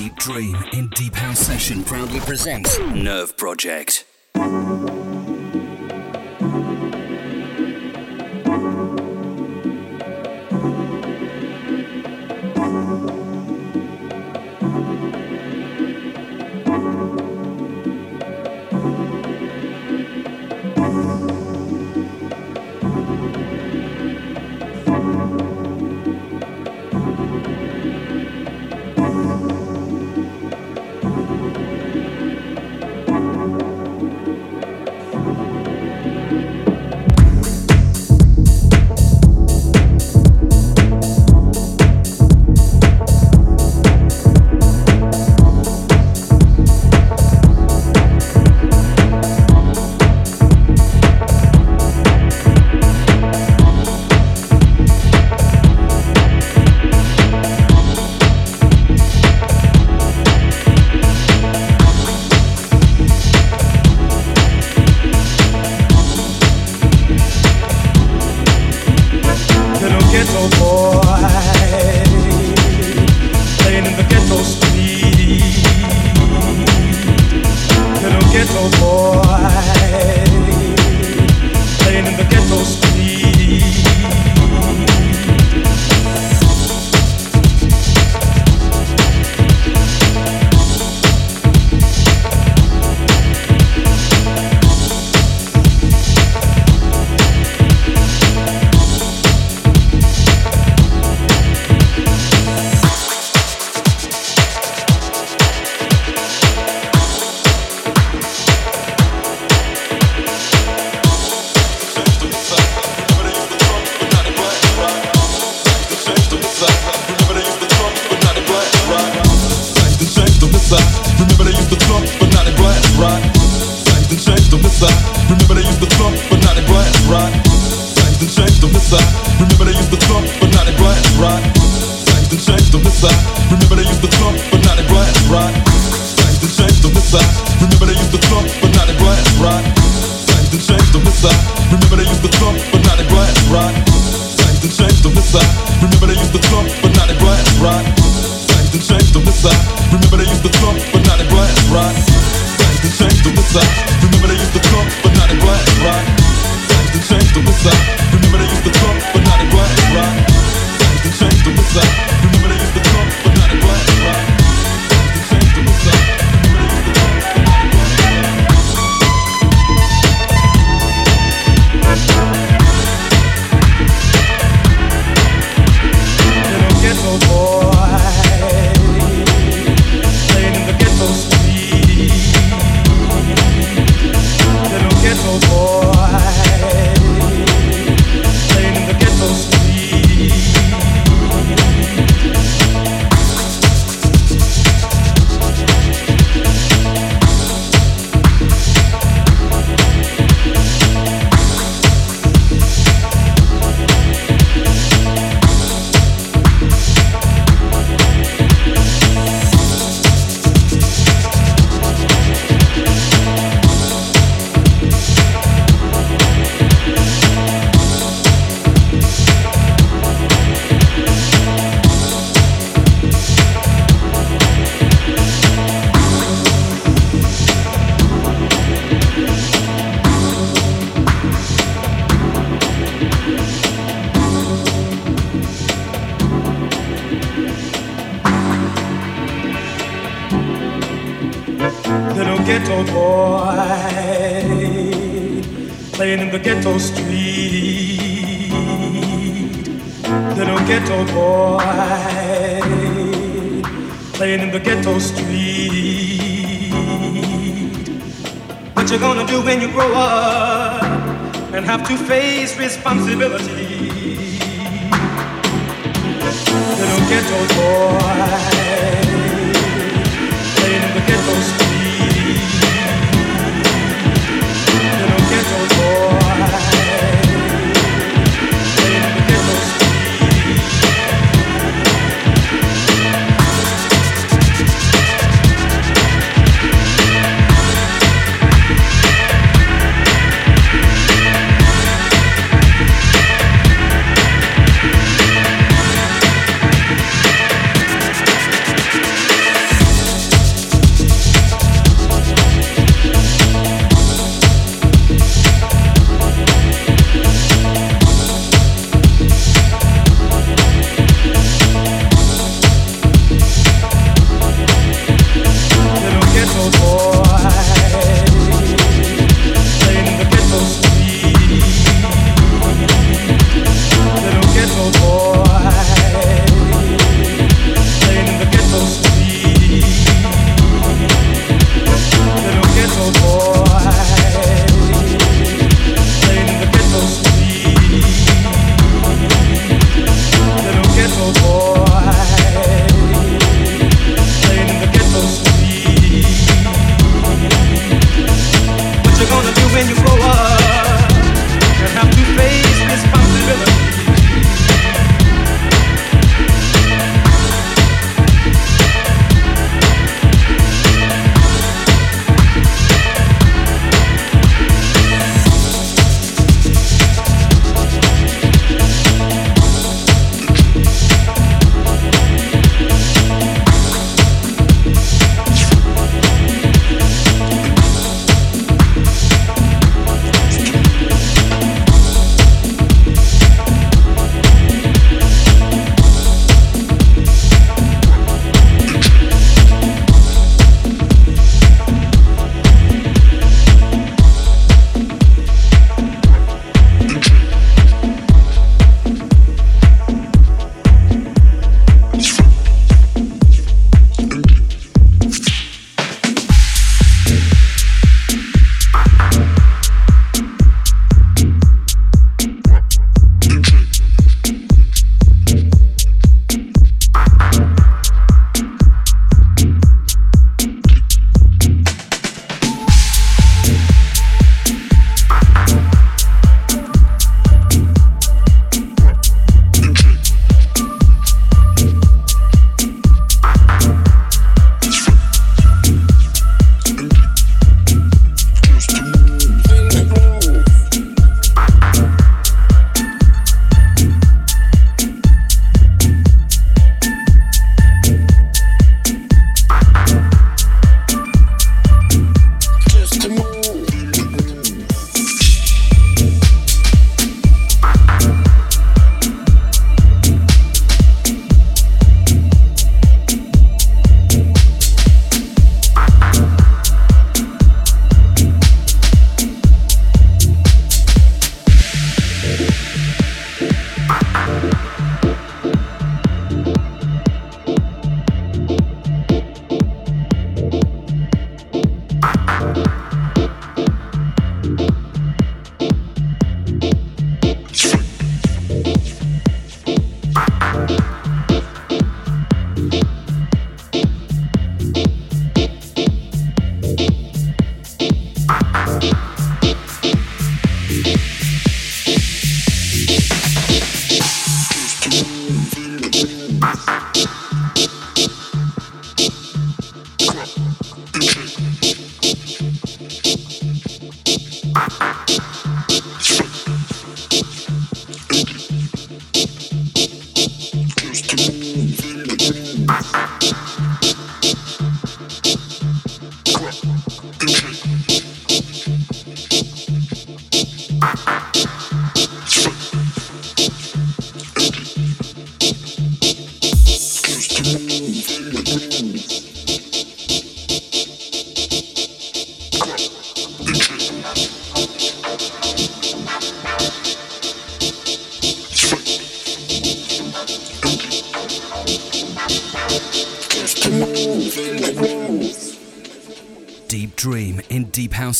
Deep Dream in Deep House Session proudly presents Nerv Project.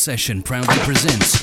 Session proudly presents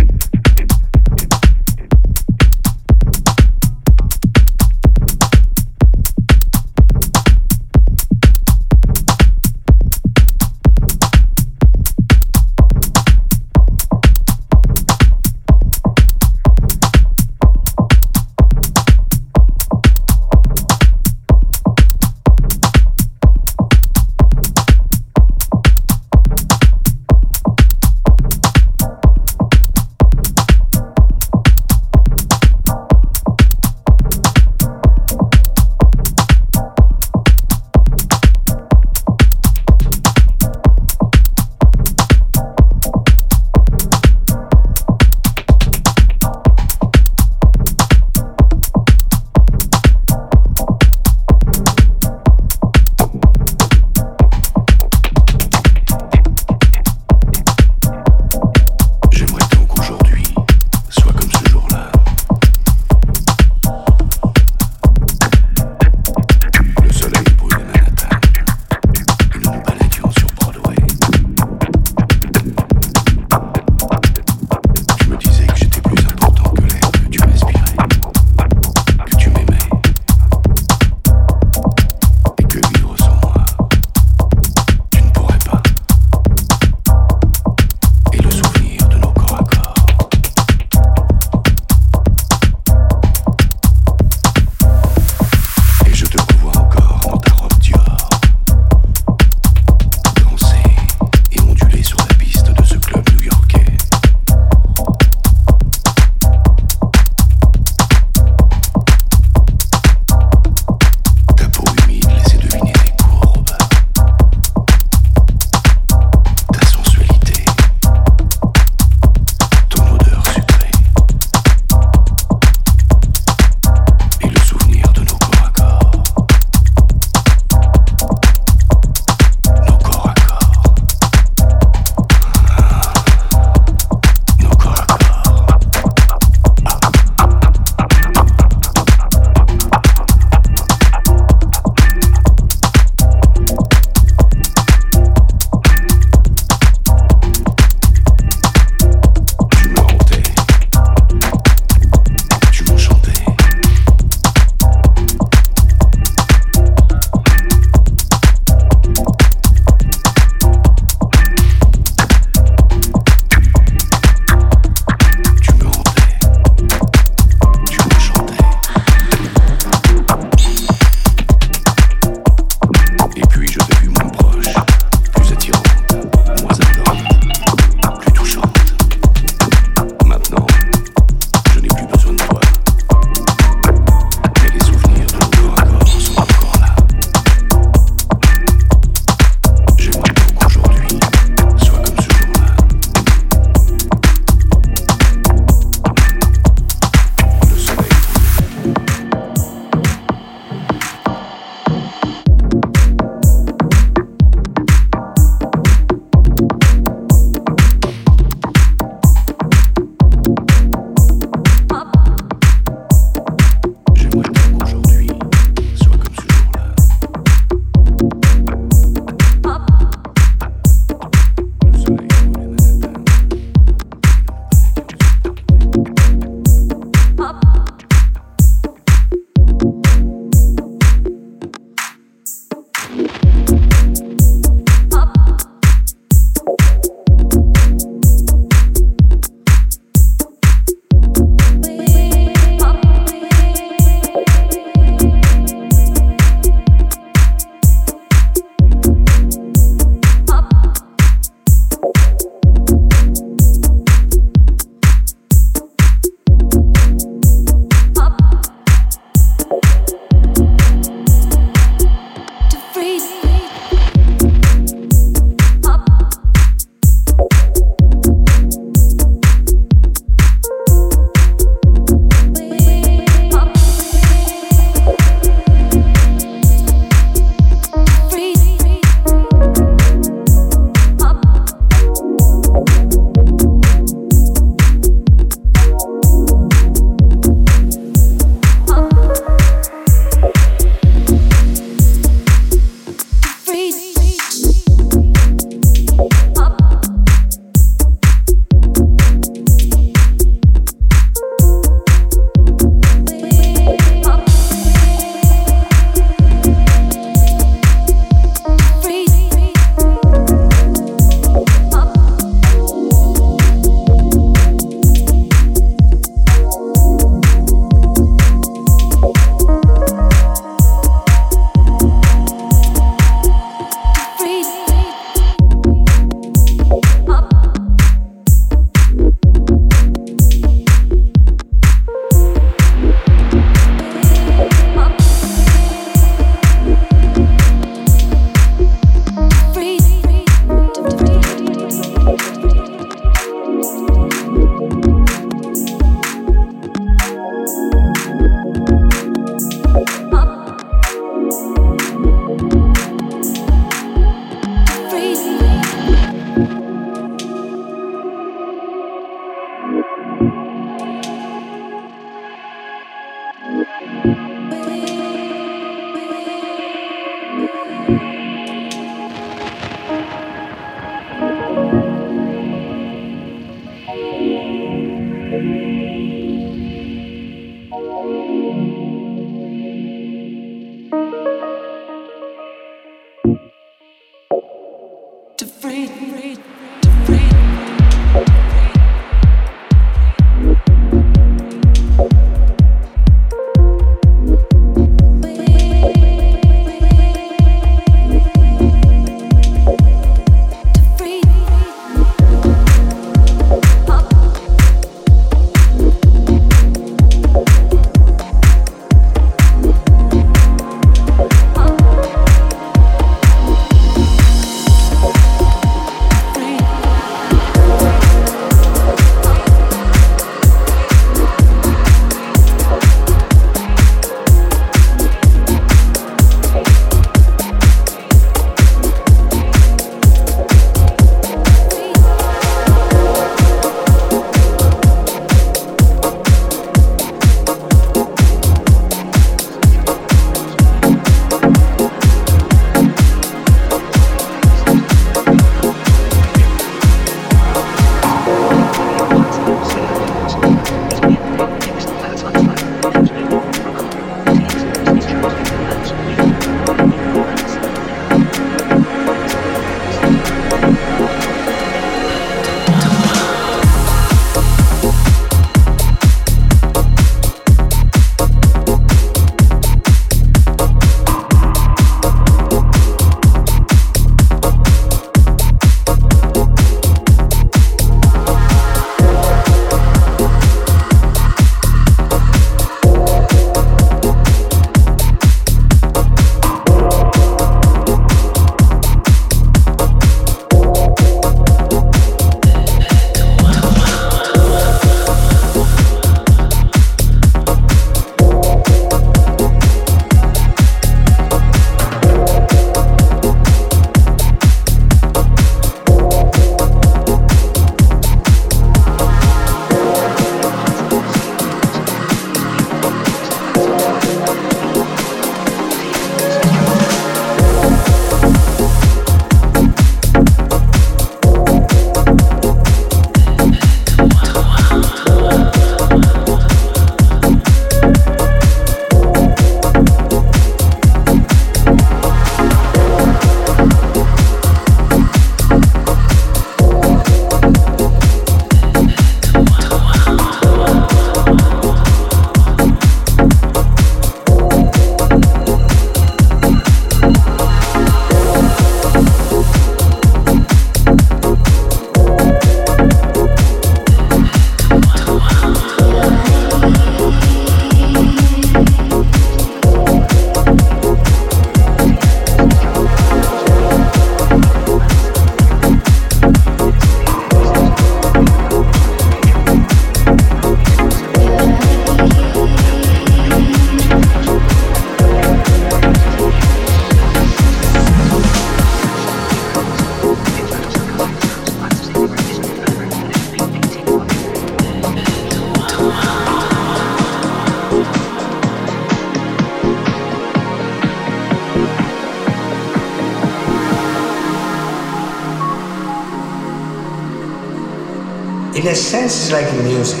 in a sense, it's like music.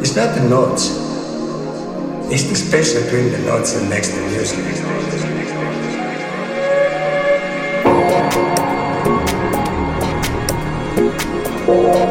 It's not the notes. It's the space between the notes and next to music. Music.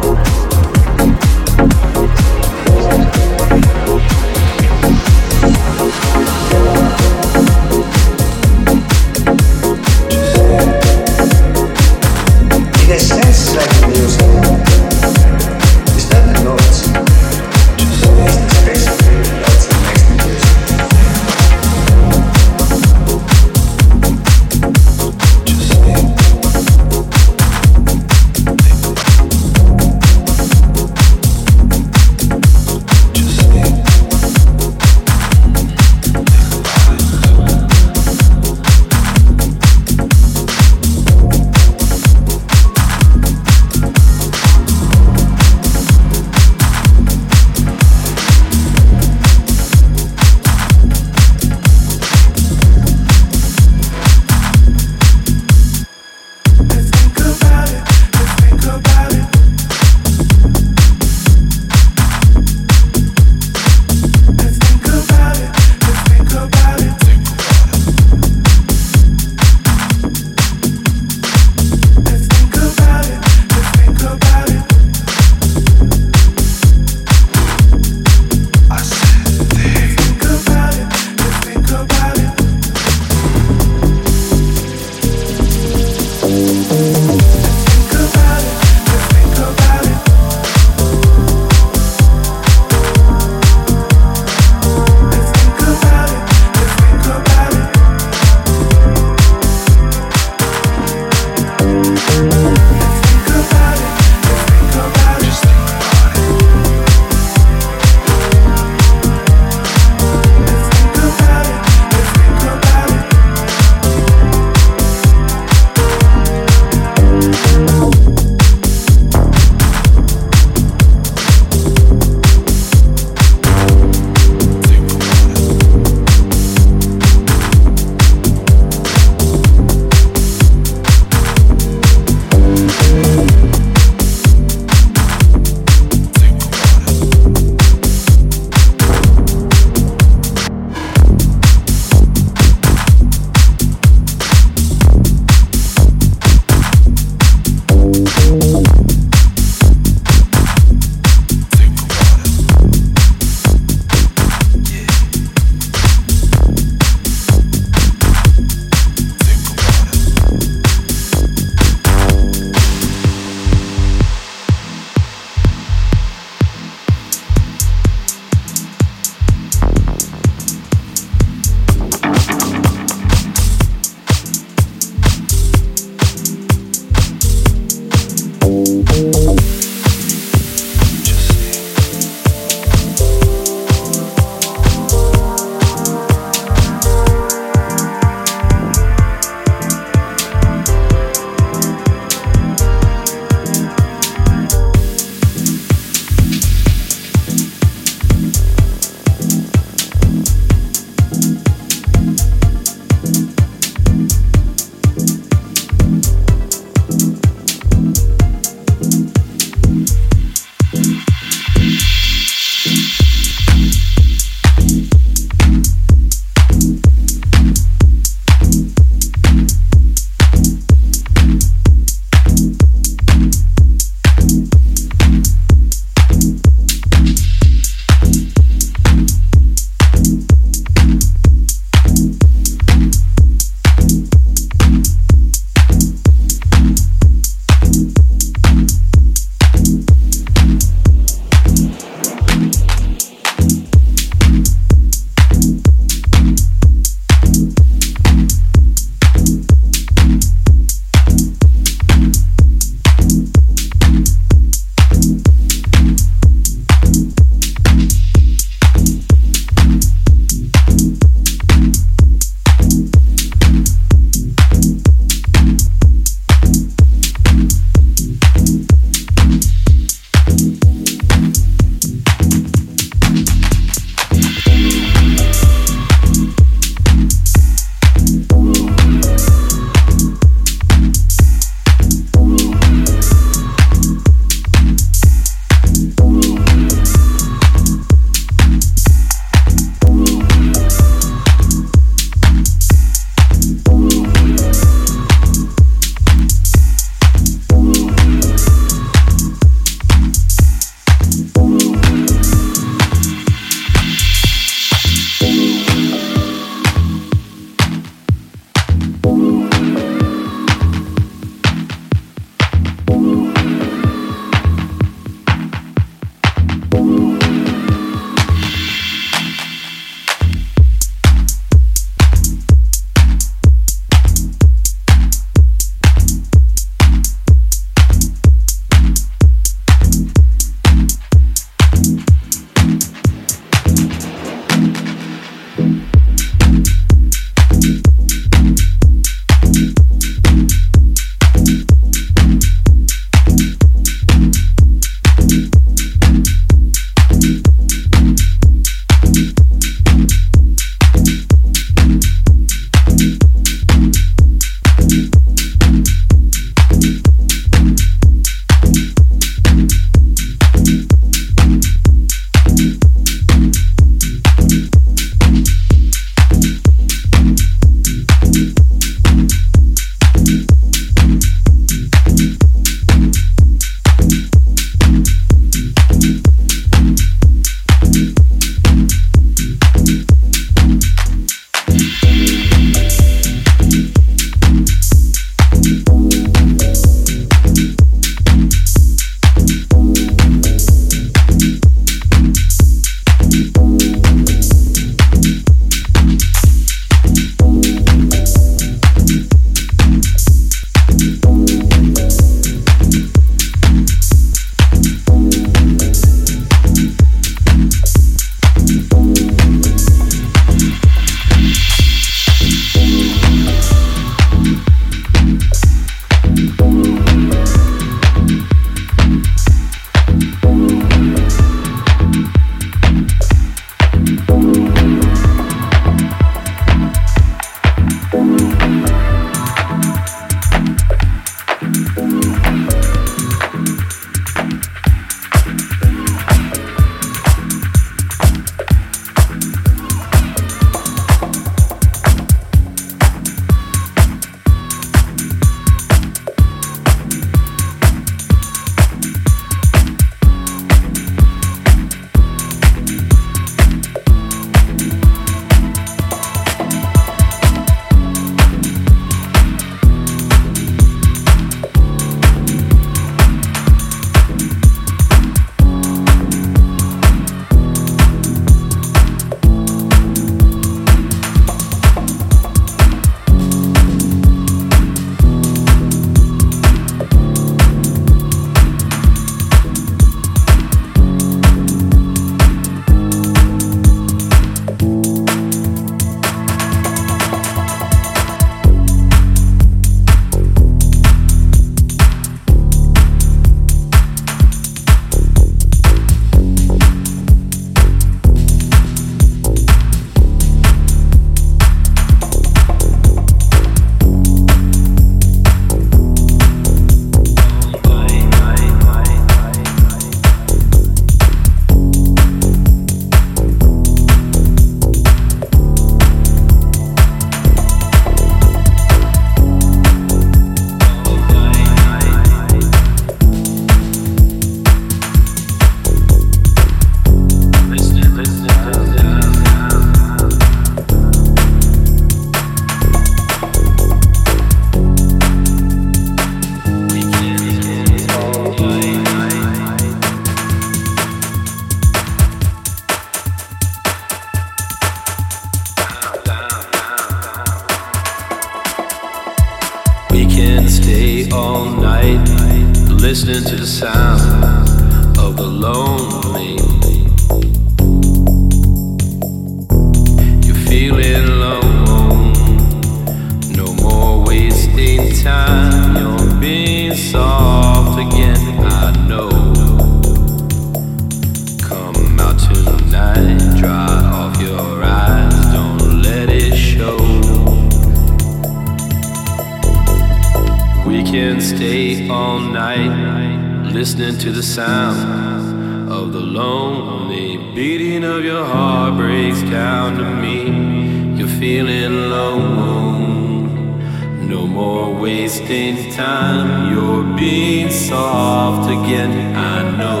soft again, I know.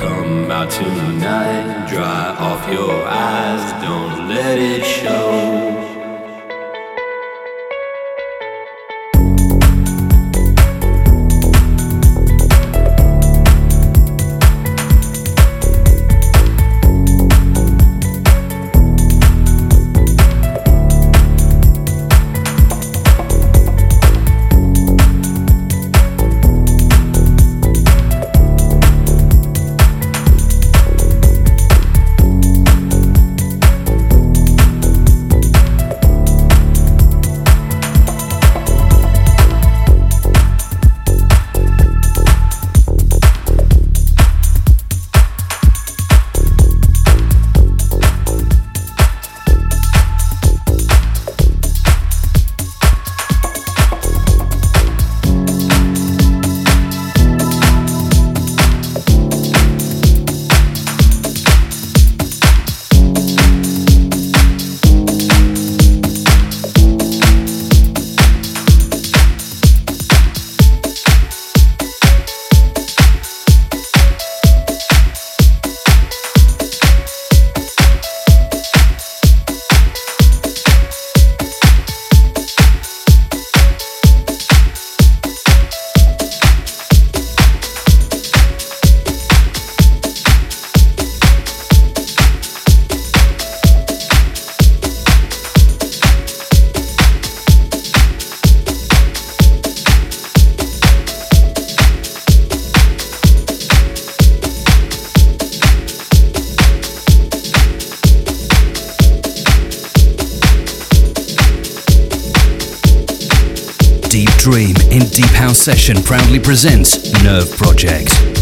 Come out tonight, dry off your eyes, don't let it show. Session proudly presents Nerv Project.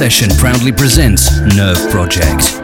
Session proudly presents Nerv Project.